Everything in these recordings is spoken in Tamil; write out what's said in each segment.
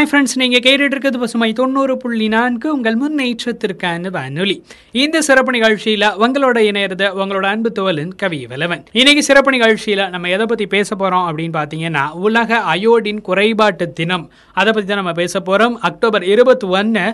ஹாய் ஃப்ரெண்ட்ஸ் நீங்கள் கேட்டுட்டு இருக்கிறது பசுமை தொண்ணூறு புள்ளி நான்கு. உங்கள் முன்னேற்றத்திற்கான வானொலி. இந்த சிறப்பு நிகழ்ச்சியில் உங்களோட இணையறது உங்களோட அன்பு தோலன் கவி வலவன் இன்னைக்கு சிறப்பு நிகழ்ச்சியில நம்ம எதை பற்றி பேச போகிறோம் அப்படின்னு பாத்தீங்கன்னா உலக அயோடின் குறைபாட்டு தினம். அதை பற்றி தான் நம்ம பேச போறோம். அக்டோபர் இருபத்தி ஒன்னு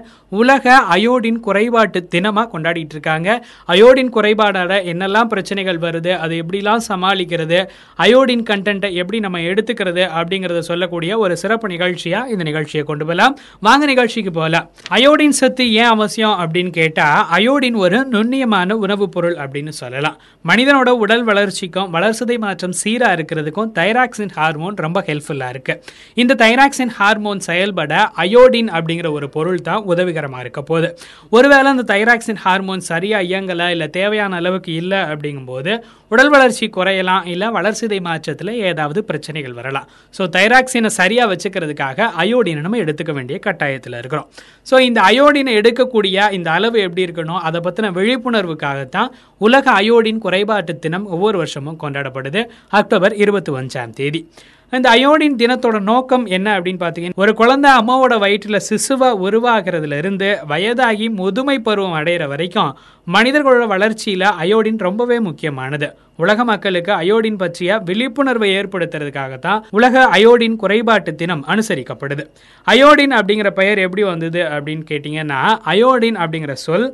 உலக அயோடின் குறைபாட்டு தினமா கொண்டாடிட்டு இருக்காங்க அயோடின் குறைபாடால என்னெல்லாம் பிரச்சனைகள் வருது அதை எப்படிலாம் சமாளிக்கிறது அயோடின் கண்டென்ட்டை எப்படி நம்ம எடுத்துக்கிறது அப்படிங்கறத சொல்லக்கூடிய ஒரு சிறப்பு நிகழ்ச்சியா இந்த நிகழ்ச்சி நிகழ்ச்சியை கொண்டு போகலாம். வாங்க நிகழ்ச்சிக்கு போகலாம். அயோடின் சத்து ஏன் அவசியம் அப்படின்னு கேட்டா அயோடின் ஒரு நுண்ணியமான உணவுப் பொருள் அப்படின்னு சொல்லலாம். மனிதனோட உடல் வளர்ச்சிக்கும் வளர்சிதை மாற்றம் சீரா இருக்கிறதுக்கும் தைராக்சின் ஹார்மோன் ரொம்ப ஹெல்ப்ஃபுல்லா இருக்கு. இந்த தைராக்சின் ஹார்மோன் செயல்பட அயோடின் அப்படிங்கிற ஒரு பொருள் தான் உதவிகரமா இருக்க போகுது. ஒருவேளை அந்த தைராக்சின் ஹார்மோன் சரியா இயங்கலை இல்ல தேவையான அளவுக்கு இல்லை அப்படிங்கும்போது உடல் வளர்ச்சி குறையலாம் இல்ல வளர்சிதை மாற்றத்துல ஏதாவது பிரச்சனைகள் வரலாம். ஸோ தைராக்சினை சரியா வச்சுக்கிறதுக்காக அயோடின் நம்ம எடுத்துக்க வேண்டிய கட்டாயத்தில் இருக்கிறோம். ஸோ இந்த அயோடினை எடுக்கக்கூடிய இந்த அளவு எப்படி இருக்கணும் அதை பற்றின விழிப்புணர்வுக்காகத்தான் உலக அயோடின் குறைபாட்டு தினம் ஒவ்வொரு வருஷமும் கொண்டாடப்படுது. அக்டோபர் இருபத்தி ஒன்றாம் தேதி. இந்த அயோடின் தினத்தோட நோக்கம் என்ன அப்படின்னு பார்த்தீங்கன்னா ஒரு குழந்தை அம்மாவோட வயிற்றில் சிசுவா உருவாகிறதுல இருந்து வயதாகி முதுமை பருவம் அடைகிற வரைக்கும் மனிதர்களோட வளர்ச்சியில் அயோடின் ரொம்பவே முக்கியமானது. உலக மக்களுக்கு அயோடின் பற்றிய விழிப்புணர்வை ஏற்படுத்துறதுக்காகத்தான் உலக அயோடின் குறைபாட்டு தினம் அனுசரிக்கப்படுது. அயோடின் அப்படிங்கிற பெயர் எப்படி வந்தது அப்படின்னு கேட்டிங்கன்னா அயோடின் அப்படிங்கிற சொல்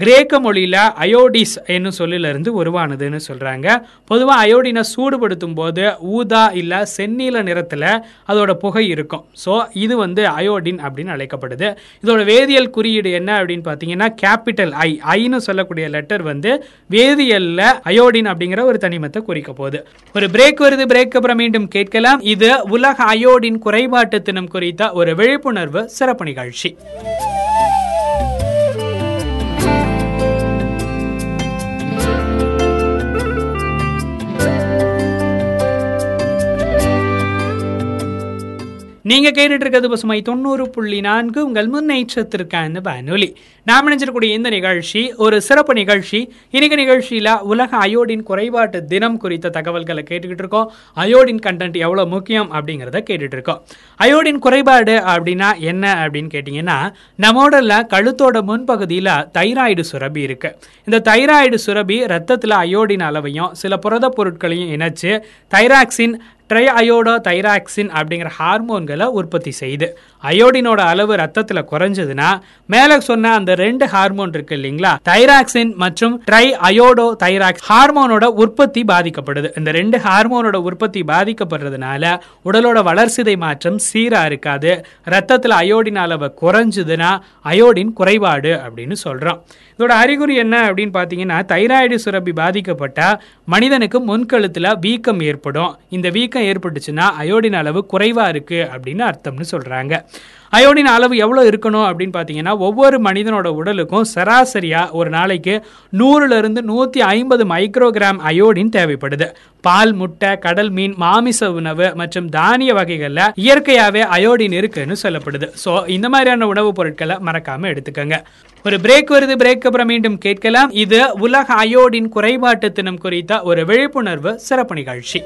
கிரேக்க மொழியில் அயோடிஸ் என்னும் சொல்லிலிருந்து உருவானதுன்னு சொல்கிறாங்க பொதுவாக அயோடினை சூடுபடுத்தும் போது ஊதா இல்லை செந்நீல நிறத்தில் அதோட புகை இருக்கும். ஸோ இது வந்து அயோடின் அப்படின்னு அழைக்கப்படுது. இதோட வேதியியல் குறியீடு என்ன அப்படின்னு பார்த்தீங்கன்னா கேபிட்டல் ஐ ஐன்னு சொல்லக்கூடிய லெட்டர் வந்து வேதியியலில் அயோடின் அப்படிங்கிற ஒரு தனிமத்தை குறிக்க போகுது. ஒரு பிரேக் வருது பிரேக் அப்புறம் மீண்டும் கேட்கலாம். இது உலக அயோடின் குறைபாட்டு தினம் குறித்த ஒரு விழிப்புணர்வு சிறப்பு நிகழ்ச்சி. நீங்க கேட்டுட்டு இருக்கிறது பசுமை தொண்ணூறு புள்ளி நான்கு உங்கள் முன்னேற்றத்திற்கான வானொலி. நாம் நினைச்சிருக்கூடிய இந்த நிகழ்ச்சி ஒரு சிறப்பு நிகழ்ச்சி. இன்னைக்கு நிகழ்ச்சியில உலக அயோடின் குறைபாட்டு தினம் குறித்த தகவல்களை கேட்டுக்கிட்டு இருக்கோம் அயோடின் கண்டென்ட் எவ்வளவு முக்கியம் அப்படிங்கிறத கேட்டுட்டு இருக்கோம் அயோடின் குறைபாடு அப்படின்னா என்ன அப்படின்னு கேட்டீங்கன்னா நம்மோடல கழுத்தோட முன்பகுதியில தைராய்டு சுரபி இருக்கு. இந்த தைராய்டு சுரபி ரத்தத்தில் அயோடின் அளவையும் சில புரத பொருட்களையும் இணைச்சு தைராக்சின் ட்ரை அயோடோ தைராக்சின் அப்படிங்கிற ஹார்மோன்களை உற்பத்தி செய்யுது. அயோடினோட அளவு ரத்தத்தில் குறைஞ்சதுன்னா மேலே சொன்ன அந்த ரெண்டு ஹார்மோன் இருக்கு இல்லைங்களா? தைராக்சின் மற்றும் ட்ரை அயோடோ தைராக்ஸ் ஹார்மோனோட உற்பத்தி பாதிக்கப்படுது. இந்த ரெண்டு ஹார்மோனோட உற்பத்தி பாதிக்கப்படுறதுனால உடலோட வளர்சிதை மாற்றம் சீராக இருக்காது. ரத்தத்தில் அயோடின் அளவு குறைஞ்சதுன்னா அயோடின் குறைபாடு அப்படின்னு சொல்றோம். இதோட அறிகுறி என்ன அப்படின்னு பார்த்தீங்கன்னா தைராய்டு சுரப்பி பாதிக்கப்பட்டால் மனிதனுக்கு முன்கழுத்தில் வீக்கம் ஏற்படும். இந்த வீக்கம் ஏற்பட்டுச்சுன்னா அயோடின் அளவு குறைவா இருக்கு அப்படின்னு அர்த்தம்னு சொல்றாங்க. அயோடின் அளவு எவ்வளோ இருக்கணும் அப்படின்னு பார்த்தீங்கன்னா ஒவ்வொரு மனிதனோட உடலுக்கும் சராசரியாக ஒரு நாளைக்கு நூறுலேருந்து நூற்றி ஐம்பது மைக்ரோகிராம் அயோடின் தேவைப்படுது. பால் முட்டை கடல் மீன் மாமிச உணவு மற்றும் தானிய வகைகளில் இயற்கையாகவே அயோடின் இருக்குன்னு சொல்லப்படுது. ஸோ இந்த மாதிரியான உணவுப் பொருட்களை மறக்காமல் எடுத்துக்கோங்க. ஒரு பிரேக் வருது பிரேக் அப்புறம் மீண்டும் கேட்கலாம். இது உலக அயோடின் குறைபாட்டு தினம் குறித்த ஒரு விழிப்புணர்வு சிறப்பு நிகழ்ச்சி.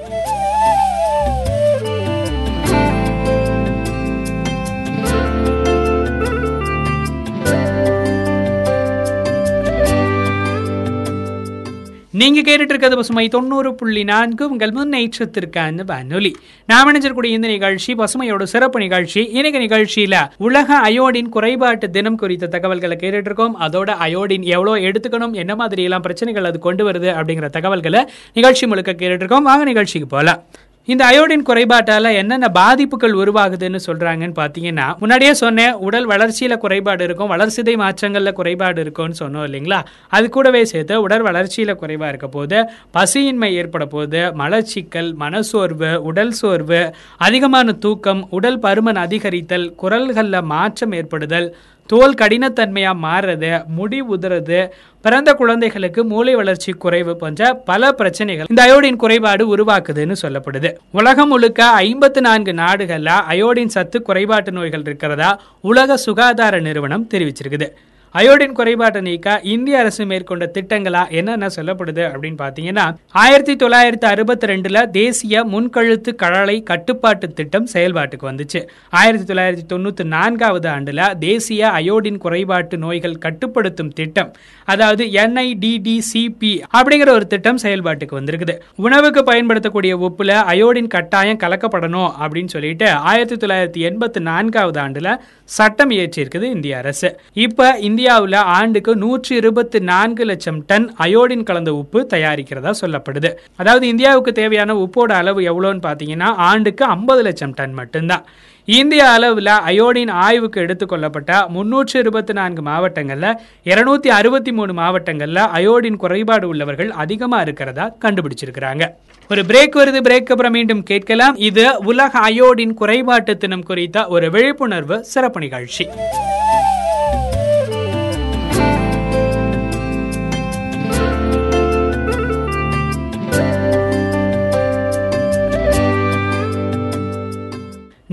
நீங்க கேட்டுட்டு இருக்கிறது பசுமை தொண்ணூறு புள்ளி நான்கு. உங்கள் முன்னேற்றத்திற்கான வானொலி. நாம் நினைச்சிருக்கூடிய இந்த நிகழ்ச்சி பசுமையோட சிறப்பு நிகழ்ச்சி இன்னைக்கு நிகழ்ச்சியில உலக அயோடின் குறைபாட்டு தினம் குறித்த தகவல்களை கேட்டுட்டு இருக்கோம் அதோட அயோடின் எவ்வளோ எடுத்துக்கணும் என்ன மாதிரி எல்லாம் பிரச்சனைகள் அது கொண்டு வருது அப்படிங்கிற தகவல்களை நிகழ்ச்சி முழுக்க கேட்டுட்டு இருக்கோம் வாங்க நிகழ்ச்சிக்கு போகலாம் இந்த அயோடின் குறைபாட்டால என்னென்ன பாதிப்புகள் உருவாகுதுன்னு சொல்றாங்கன்னு பார்த்தீங்கன்னா முன்னாடியே சொன்னேன் உடல் வளர்ச்சியில குறைபாடு இருக்கும் வளர்சிதை மாற்றங்கள்ல குறைபாடு இருக்கும்னு சொன்னோம் இல்லைங்களா? அது கூடவே சேர்த்து உடல் வளர்ச்சியில குறைவா இருக்க போது பசியின்மை ஏற்பட போது மலச்சிக்கல் மனசோர்வு உடல் சோர்வு அதிகமான தூக்கம் உடல் பருமன் அதிகரித்தல் குரல்களில் மாற்றம் ஏற்படுதல் தோல் கடினத்தன்மையாக மாறுறது முடி உதுறது பிறந்த குழந்தைகளுக்கு மூளை வளர்ச்சி குறைவு போன்ற பல பிரச்சனைகள் இந்த அயோடின் குறைபாடு உருவாக்குதுன்னு சொல்லப்படுது. உலகம் முழுக்க ஐம்பத்தி நான்கு நாடுகளில் அயோடின் சத்து குறைபாட்டு நோய்கள் இருக்கிறதா உலக சுகாதார நிறுவனம் தெரிவிச்சிருக்குது. அயோடின் குறைபாட்டை நீக்க இந்திய அரசு மேற்கொண்ட திட்டங்களா என்னென்ன சொல்லப்படுது அப்படின்னு பார்த்தீங்கன்னா ஆயிரத்தி தொள்ளாயிரத்தி அறுபத்தி ரெண்டுல தேசிய முன்கழுத்து கழலை கட்டுப்பாட்டு திட்டம் செயல்பாட்டுக்கு வந்துச்சு. ஆயிரத்தி தொள்ளாயிரத்தி தொண்ணூத்தி நான்காவது ஆண்டுல தேசிய அயோடின் குறைபாட்டு நோய்கள் கட்டுப்படுத்தும் திட்டம் அதாவது என்ஐடிடிசிபி அப்படிங்கிற ஒரு திட்டம் செயல்பாட்டுக்கு வந்திருக்குது. உணவுக்கு பயன்படுத்தக்கூடிய உப்புல அயோடின் கட்டாயம் கலக்கப்படணும் அப்படின்னு சொல்லிட்டு ஆயிரத்தி தொள்ளாயிரத்தி எண்பத்தி நான்காவது ஆண்டுல சட்டம் இயற்றியிருக்குது இந்திய அரசு. இப்ப இந்தியாவில் ஆண்டுக்கு நூற்றி இருபத்தி நான்கு லட்சம் டன் அயோடின் கலந்த உப்பு தயாரிக்கிறதா சொல்லப்படுது. அதாவது இந்தியாவுக்கு தேவையான உப்போட அளவு எவ்வளோன்னு பார்த்தீங்கன்னா ஆண்டுக்கு ஐம்பது லட்சம் டன் மட்டும்தான். இந்திய அளவில் அயோடின் ஆய்வுக்கு எடுத்துக்கொள்ளப்பட்ட முன்னூற்று இருபத்தி நான்கு மாவட்டங்களில் இருநூத்தி அறுபத்தி மூணு மாவட்டங்களில் அயோடின் குறைபாடு உள்ளவர்கள் அதிகமாக இருக்கிறதா கண்டுபிடிச்சிருக்கிறாங்க. ஒரு பிரேக் வருது பிரேக் அப்புறம் மீண்டும் கேட்கலாம். இது உலக அயோடின் குறைபாட்டு தினம் குறித்த ஒரு விழிப்புணர்வு சிறப்பு நிகழ்ச்சி.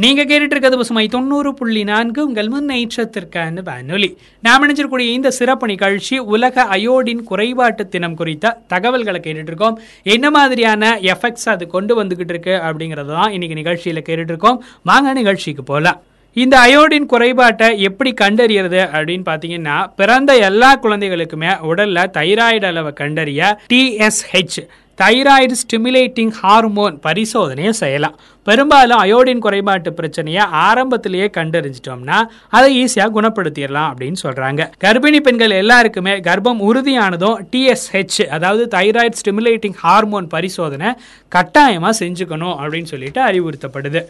நீங்க கேட்டுட்டு இருக்கிறது பசுமை தொண்ணூறு புள்ளி நான்கு உங்கள் முன்னேற்றத்திற்கான வானொலி. நாம் நினைச்சிருக்கூடிய இந்த சிறப்பு நிகழ்ச்சி உலக அயோடின் குறைபாட்டு தினம் குறித்த தகவல்களை கேட்டுட்டு இருக்கோம் என்ன மாதிரியான எஃபெக்ட்ஸ் அது கொண்டு வந்துகிட்டு இருக்கு அப்படிங்கறது தான் இன்னைக்கு நிகழ்ச்சியில கேட்டுட்டு இருக்கோம் வாங்க நிகழ்ச்சிக்கு போகலாம் இந்த அயோடின் குறைபாட்டை எப்படி கண்டறியறது அப்படின்னு பார்த்தீங்கன்னா பிறந்த எல்லா குழந்தைகளுக்குமே உடல்ல தைராய்டு அளவை கண்டறிய டிஎஸ்ஹெச் தைராய்டு ஸ்டிமுலேட்டிங் ஹார்மோன் பரிசோதனையை செய்யலாம். பெரும்பாலும் அயோடின் குறைபாட்டு பிரச்சனையை ஆரம்பத்திலேயே கண்டறிஞ்சிட்டோம்னா அதை ஈஸியாக குணப்படுத்திடலாம் அப்படின்னு சொல்கிறாங்க கர்ப்பிணி பெண்கள் எல்லாருக்குமே கர்ப்பம் உறுதியானதும் டிஎஸ்ஹெச் அதாவது தைராய்டு ஸ்டிமுலேட்டிங் ஹார்மோன் பரிசோதனை கட்டாயமாக செஞ்சுக்கணும் அப்படின்னு சொல்லிட்டு அறிவுறுத்தப்படுது.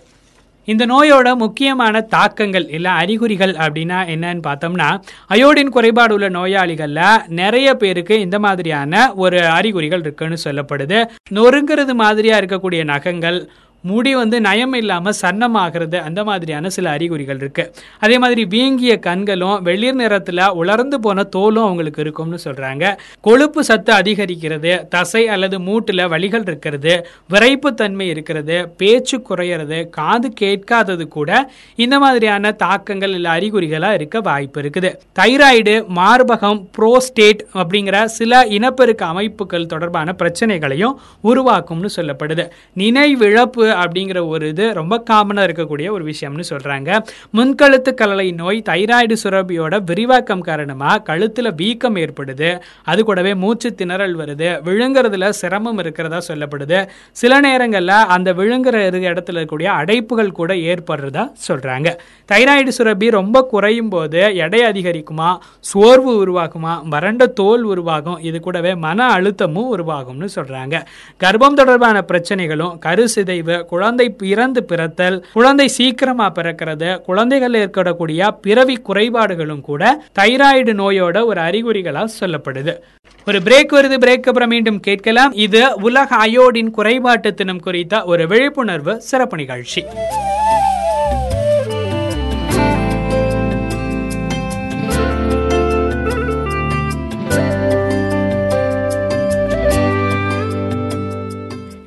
இந்த நோயோட முக்கியமான தாக்கங்கள் இல்லை அறிகுறிகள் அப்படின்னா என்னன்னு பார்த்தோம்னா அயோடின் குறைபாடு உள்ள நோயாளிகளில் நிறைய பேருக்கு இந்த மாதிரியான ஒரு அறிகுறிகள் இருக்குன்னு சொல்லப்படுது. நொறுங்கிறது மாதிரியா இருக்கக்கூடிய நகங்கள் முடி வந்து நயம் இல்லாமல் சன்னமாகிறது. அந்த மாதிரியான சில அறிகுறிகள் இருக்குது அதே மாதிரி வீங்கிய கண்களும் வெளிர் நிறத்தில் உலர்ந்து போன தோலும் அவங்களுக்கு இருக்கும்னு சொல்கிறாங்க கொழுப்பு சத்து அதிகரிக்கிறது தசை அல்லது மூட்டில் வலிகள் இருக்கிறது விரைப்புத்தன்மை இருக்கிறது பேச்சு குறையிறது காது கேட்காதது கூட இந்த மாதிரியான தாக்கங்கள் இல்லை அறிகுறிகளாக இருக்க வாய்ப்பு இருக்குது. தைராய்டு மார்பகம் புரோஸ்டேட் அப்படிங்கிற சில இனப்பெருக்க அமைப்புகள் தொடர்பான பிரச்சனைகளையும் உருவாக்கும்னு சொல்லப்படுது. நினைவிழப்பு அப்படிங்கிற ஒரு இது ரொம்ப காமனாக இருக்கக்கூடிய ஒரு விஷயம்னு சொல்கிறாங்க முன்கழுத்து கலலை நோய் தைராய்டு சுரபியோட விரிவாக்கம் காரணமாக கழுத்தில் வீக்கம் ஏற்படுது. அது கூடவே மூச்சு திணறல் வருது. விழுங்குறதுல சிரமம் இருக்கிறதா சொல்லப்படுது. சில நேரங்களில் அந்த விழுங்குற இடத்துல இருக்கக்கூடிய அடைப்புகள் கூட ஏற்படுறதா சொல்கிறாங்க தைராய்டு சுரபி ரொம்ப குறையும் போது எடை அதிகரிக்குமா? சோர்வு உருவாகுமா? வறண்ட தோல் உருவாகும். இது கூடவே மன அழுத்தமும் உருவாகும்னு சொல்கிறாங்க கர்ப்பம் தொடர்பான பிரச்சனைகளும் கரு சிதைவு குழந்தை பிறந்து பிறத்தல் குழந்தை சீக்கிரமா பிறக்கிறது குழந்தைகள் ஏற்படக்கூடிய பிறவி குறைபாடுகளும் கூட தைராய்டு நோயோட ஒரு அறிகுறிகளால் சொல்லப்படுது. ஒரு பிரேக் வருது பிரேக் அப்புறம் மீண்டும் கேட்கலாம். இது உலக அயோடின் குறைபாட்டு தினம் குறித்த ஒரு விழிப்புணர்வு சிறப்பு நிகழ்ச்சி.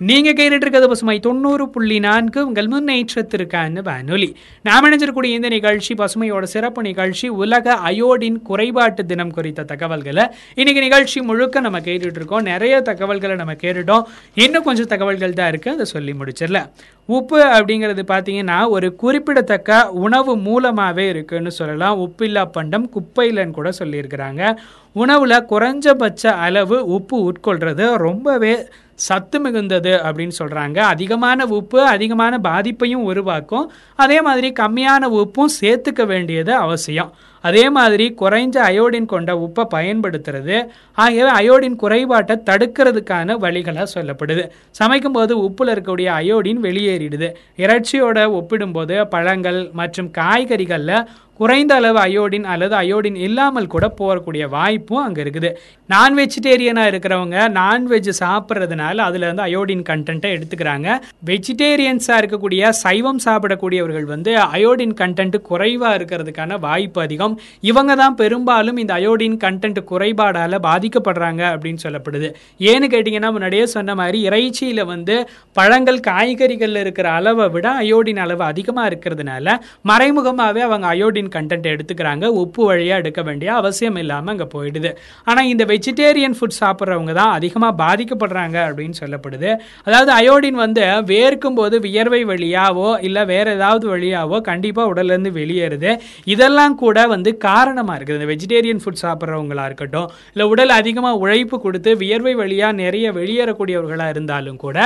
நீங்க கேட்டுட்டு இருக்கிறது பசுமை தொண்ணூறு புள்ளி நான்கு. உங்கள் முன்னேற்றத்திற்கான வானொலி. நாம் இணைஞ்சிருக்கூடிய இந்த நிகழ்ச்சி பசுமையோட சிறப்பு நிகழ்ச்சி உலக அயோடின் குறைபாட்டு தினம் குறித்த தகவல்களை இன்னைக்கு நிகழ்ச்சி முழுக்க நம்ம கேட்டுட்டு இருக்கோம் நிறைய தகவல்களை நம்ம கேட்டுட்டோம். இன்னும் கொஞ்சம் தகவல்கள் தான் இருக்கு. அதை சொல்லி முடிச்சிடல உப்பு அப்படிங்கிறது பார்த்தீங்கன்னா ஒரு குறிப்பிடத்தக்க உணவு மூலமாகவே இருக்குன்னு சொல்லலாம். உப்பில்லா பண்டம் குப்பையிலன்னு கூட சொல்லியிருக்கிறாங்க. உணவில் குறைஞ்சபட்ச அளவு உப்பு உட்கொள்றது ரொம்பவே சத்து மிகுந்தது அப்படின்னு சொல்கிறாங்க அதிகமான உப்பு அதிகமான பாதிப்பையும் உருவாக்கும். அதே மாதிரி கம்மியான உப்பும் சேர்த்துக்க வேண்டியது அவசியம். அதே மாதிரி குறைஞ்ச அயோடின் கொண்ட உப்பை பயன்படுத்துறது. ஆகியவை அயோடின் குறைபாட்டை தடுக்கிறதுக்கான வழிகளாக சொல்லப்படுது. சமைக்கும் போது உப்பில் இருக்கக்கூடிய அயோடின் வெளியேறிடுது. இறைச்சியோட ஒப்பிடும்போது பழங்கள் மற்றும் காய்கறிகளில் குறைந்த அளவு அயோடின் அல்லது அயோடின் இல்லாமல் கூட போகக்கூடிய வாய்ப்பும் அங்கே இருக்குது. நான் வெஜிடேரியனாக இருக்கிறவங்க நான்வெஜ் சாப்பிட்றதுனால அதில் வந்து அயோடின் கண்டென்ட்டை எடுத்துக்கிறாங்க. வெஜிடேரியன்ஸாக இருக்கக்கூடிய சைவம் சாப்பிடக்கூடியவர்கள் வந்து அயோடின் கண்டென்ட் குறைவாக இருக்கிறதுக்கான வாய்ப்பு அதிகம். இவங்க தான் பெரும்பாலும் இந்த அயோடின் கண்டென்ட் குறைபாடால் பாதிக்கப்படுறாங்க அப்படின்னு சொல்லப்படுது. ஏன்னு கேட்டிங்கன்னா முன்னாடியே சொன்ன மாதிரி இறைச்சியில் வந்து பழங்கள் காய்கறிகளில் இருக்கிற அளவை விட அயோடின் அளவு அதிகமாக இருக்கிறதுனால மறைமுகமாகவே அவங்க அயோடின் அயோடின் கண்டென்ட் எடுத்துக்கிறாங்க. உப்பு வழியாக எடுக்க வேண்டிய அவசியம் இல்லாமல் அங்கே போயிடுது. ஆனால் இந்த வெஜிடேரியன் ஃபுட் சாப்பிட்றவங்க தான் அதிகமாக பாதிக்கப்படுறாங்க அப்படின்னு சொல்லப்படுது. அதாவது அயோடின் வந்து வேர்க்கும் போது வியர்வை வழியாவோ இல்லை வேற ஏதாவது வழியாவோ கண்டிப்பாக உடல்லேருந்து வெளியேறுது. இதெல்லாம் கூட வந்து காரணமாக இருக்குது. இந்த வெஜிடேரியன் ஃபுட் சாப்பிட்றவங்களா இருக்கட்டும் இல்லை உடல் அதிகமாக உழைப்பு கொடுத்து வியர்வை வழியாக நிறைய வெளியேறக்கூடியவர்களாக இருந்தாலும் கூட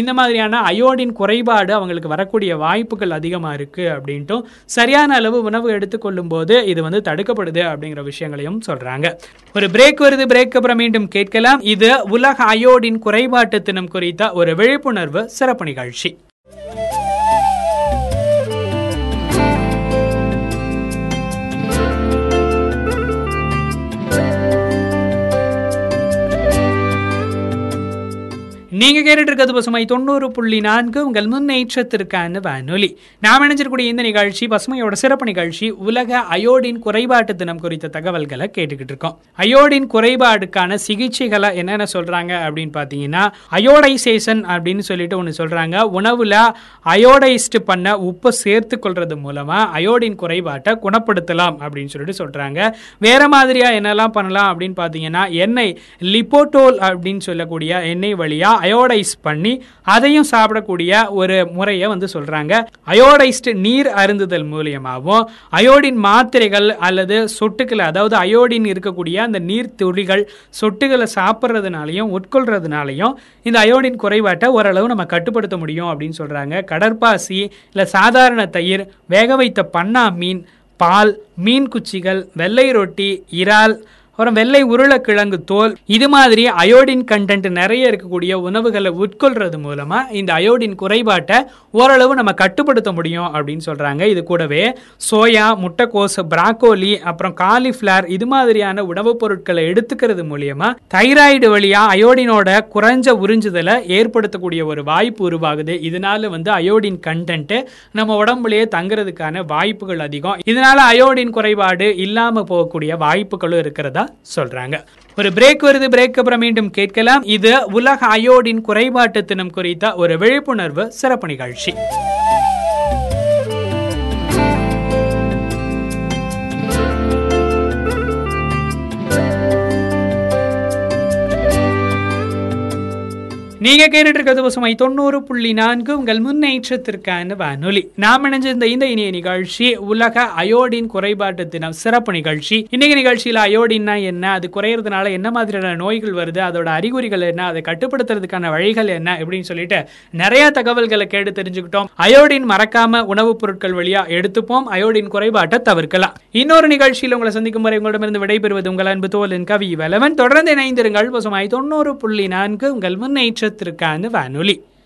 இந்த மாதிரியான அயோடின் குறைபாடு அவங்களுக்கு வரக்கூடிய வாய்ப்புகள் அதிகமாக இருக்குது அப்படின்ட்டும் சரியான அளவு உணவு எடுத்து எடுத்துக்கொள்ளும் போது இது வந்து தடுக்கப்படுது அப்படிங்கிற விஷயங்களையும் சொல்றாங்க. ஒரு பிரேக் வருது பிரேக் அப்புறம் மீண்டும் கேட்கலாம். இது உலக அயோடின் குறைபாட்டு தினம் குறித்த ஒரு விழிப்புணர்வு சிறப்பு நிகழ்ச்சி. நீங்க கேட்டுட்டு இருக்கிறது பசுமை தொண்ணூறு புள்ளி நான்கு உங்கள் முன்னேற்றத்திற்கான வானொலி. நாம் இணைஞ்சிருக்கூடிய இந்த நிகழ்ச்சி பசுமையோட சிறப்பு நிகழ்ச்சி உலக அயோடின் குறைபாட்டு தினம் குறித்த தகவல்களை கேட்டுக்கிட்டு இருக்கோம். அயோடின் குறைபாடுக்கான சிகிச்சைகளை என்னென்ன சொல்றாங்க அப்படின்னு பார்த்தீங்கன்னா அயோடைசேஷன் அப்படின்னு சொல்லிட்டு ஒன்று சொல்றாங்க. உணவுல அயோடைஸ்ட் பண்ண உப்பை சேர்த்து கொள்றது மூலமா அயோடின் குறைபாட்டை குணப்படுத்தலாம் அப்படின்னு சொல்லிட்டு சொல்றாங்க. வேற மாதிரியா என்னெல்லாம் பண்ணலாம் அப்படின்னு பார்த்தீங்கன்னா எண்ணெய் லிப்போட்டோல் அப்படின்னு சொல்லக்கூடிய எண்ணெய் வழியா அயோடைஸ் பண்ணி அதையும் சாப்பிடக்கூடிய ஒரு முறையை வந்து சொல்றாங்க. அயோடைஸ்டு நீர் அருந்துதல் மூலியமாகவும் அயோடின் மாத்திரைகள் அல்லது சொட்டுக்களை அதாவது அயோடின் இருக்கக்கூடிய அந்த நீர் துளிகள் சொட்டுகளை சாப்பிட்றதுனாலையும் உட்கொள்றதுனாலையும் இந்த அயோடின் குறைபாட்டை ஓரளவு நம்ம கட்டுப்படுத்த முடியும் அப்படின்னு சொல்றாங்க. கடற்பாசி இல்லை சாதாரண தயிர் வேக வைத்த பண்ணா மீன் பால் மீன் குச்சிகள் வெள்ளை ரொட்டி இறால் அப்புறம் வெள்ளை உருளைக்கிழங்கு தோல். இது மாதிரி அயோடின் கண்டென்ட் நிறைய இருக்கக்கூடிய உணவுகளை உட்கொள்றது மூலமா இந்த அயோடின் குறைபாட்டை ஓரளவு நம்ம கட்டுப்படுத்த முடியும் அப்படின்னு சொல்றாங்க. இது கூடவே சோயா முட்டைக்கோஸ் பிராக்கோலி அப்புறம் காலிஃபிளார் இது மாதிரியான உணவுப் பொருட்களை எடுத்துக்கிறது மூலியமா தைராய்டு வழியா அயோடினோட குறைஞ்ச உறிஞ்சுதலை ஏற்படுத்தக்கூடிய ஒரு வாய்ப்பு உருவாகுது. இதனால வந்து அயோடின் கண்டென்ட் நம்ம உடம்புலயே தங்குறதுக்கான வாய்ப்புகள் அதிகம். இதனால அயோடின் குறைபாடு இல்லாம போகக்கூடிய வாய்ப்புகளும் இருக்கிறதா? சொல்றாங்க. ஒரு பிரேக் வருது பிரேக் அப்புறம் மீண்டும் கேட்கலாம். இது உலக அயோடின் குறைபாட்டு தினம் குறித்த ஒரு விழிப்புணர்வு சிறப்பு நிகழ்ச்சி. நீங்க கேட்டுட்டு இருக்கிறது பசுமை தொண்ணூறு புள்ளி நான்கு உங்கள் முன்னேற்றத்திற்கான வானொலி. நாம் இணைஞ்சிருந்த இந்த இனிய நிகழ்ச்சி உலக அயோடின் குறைபாட்டு தினம் சிறப்பு நிகழ்ச்சி. இன்னைக்கு நிகழ்ச்சியில அயோடின்னா என்ன? அது குறையறதுனால என்ன மாதிரியான நோய்கள் வருது? அதோட அறிகுறிகள் என்ன? அதை கட்டுப்படுத்துறதுக்கான வழிகள் என்ன? அப்படின்னு சொல்லிட்டு நிறைய தகவல்களை கேட்டு தெரிஞ்சுக்கிட்டோம். அயோடின் மறக்காம உணவுப் பொருட்கள் வழியா எடுத்துப்போம். அயோடின் குறைபாட்டை தவிர்க்கலாம். இன்னொரு நிகழ்ச்சியில் உங்களை சந்திக்கும் வரை உங்களிடமிருந்து விடைபெறுவது உங்கள் அன்பு தோலின் கவி வலவன் தொடர்ந்து இணைந்திருங்கள். பசுமாய் தொண்ணூறு புள்ளி நான்கு உங்கள் முன்னேற்றத்திற்கான வானொலி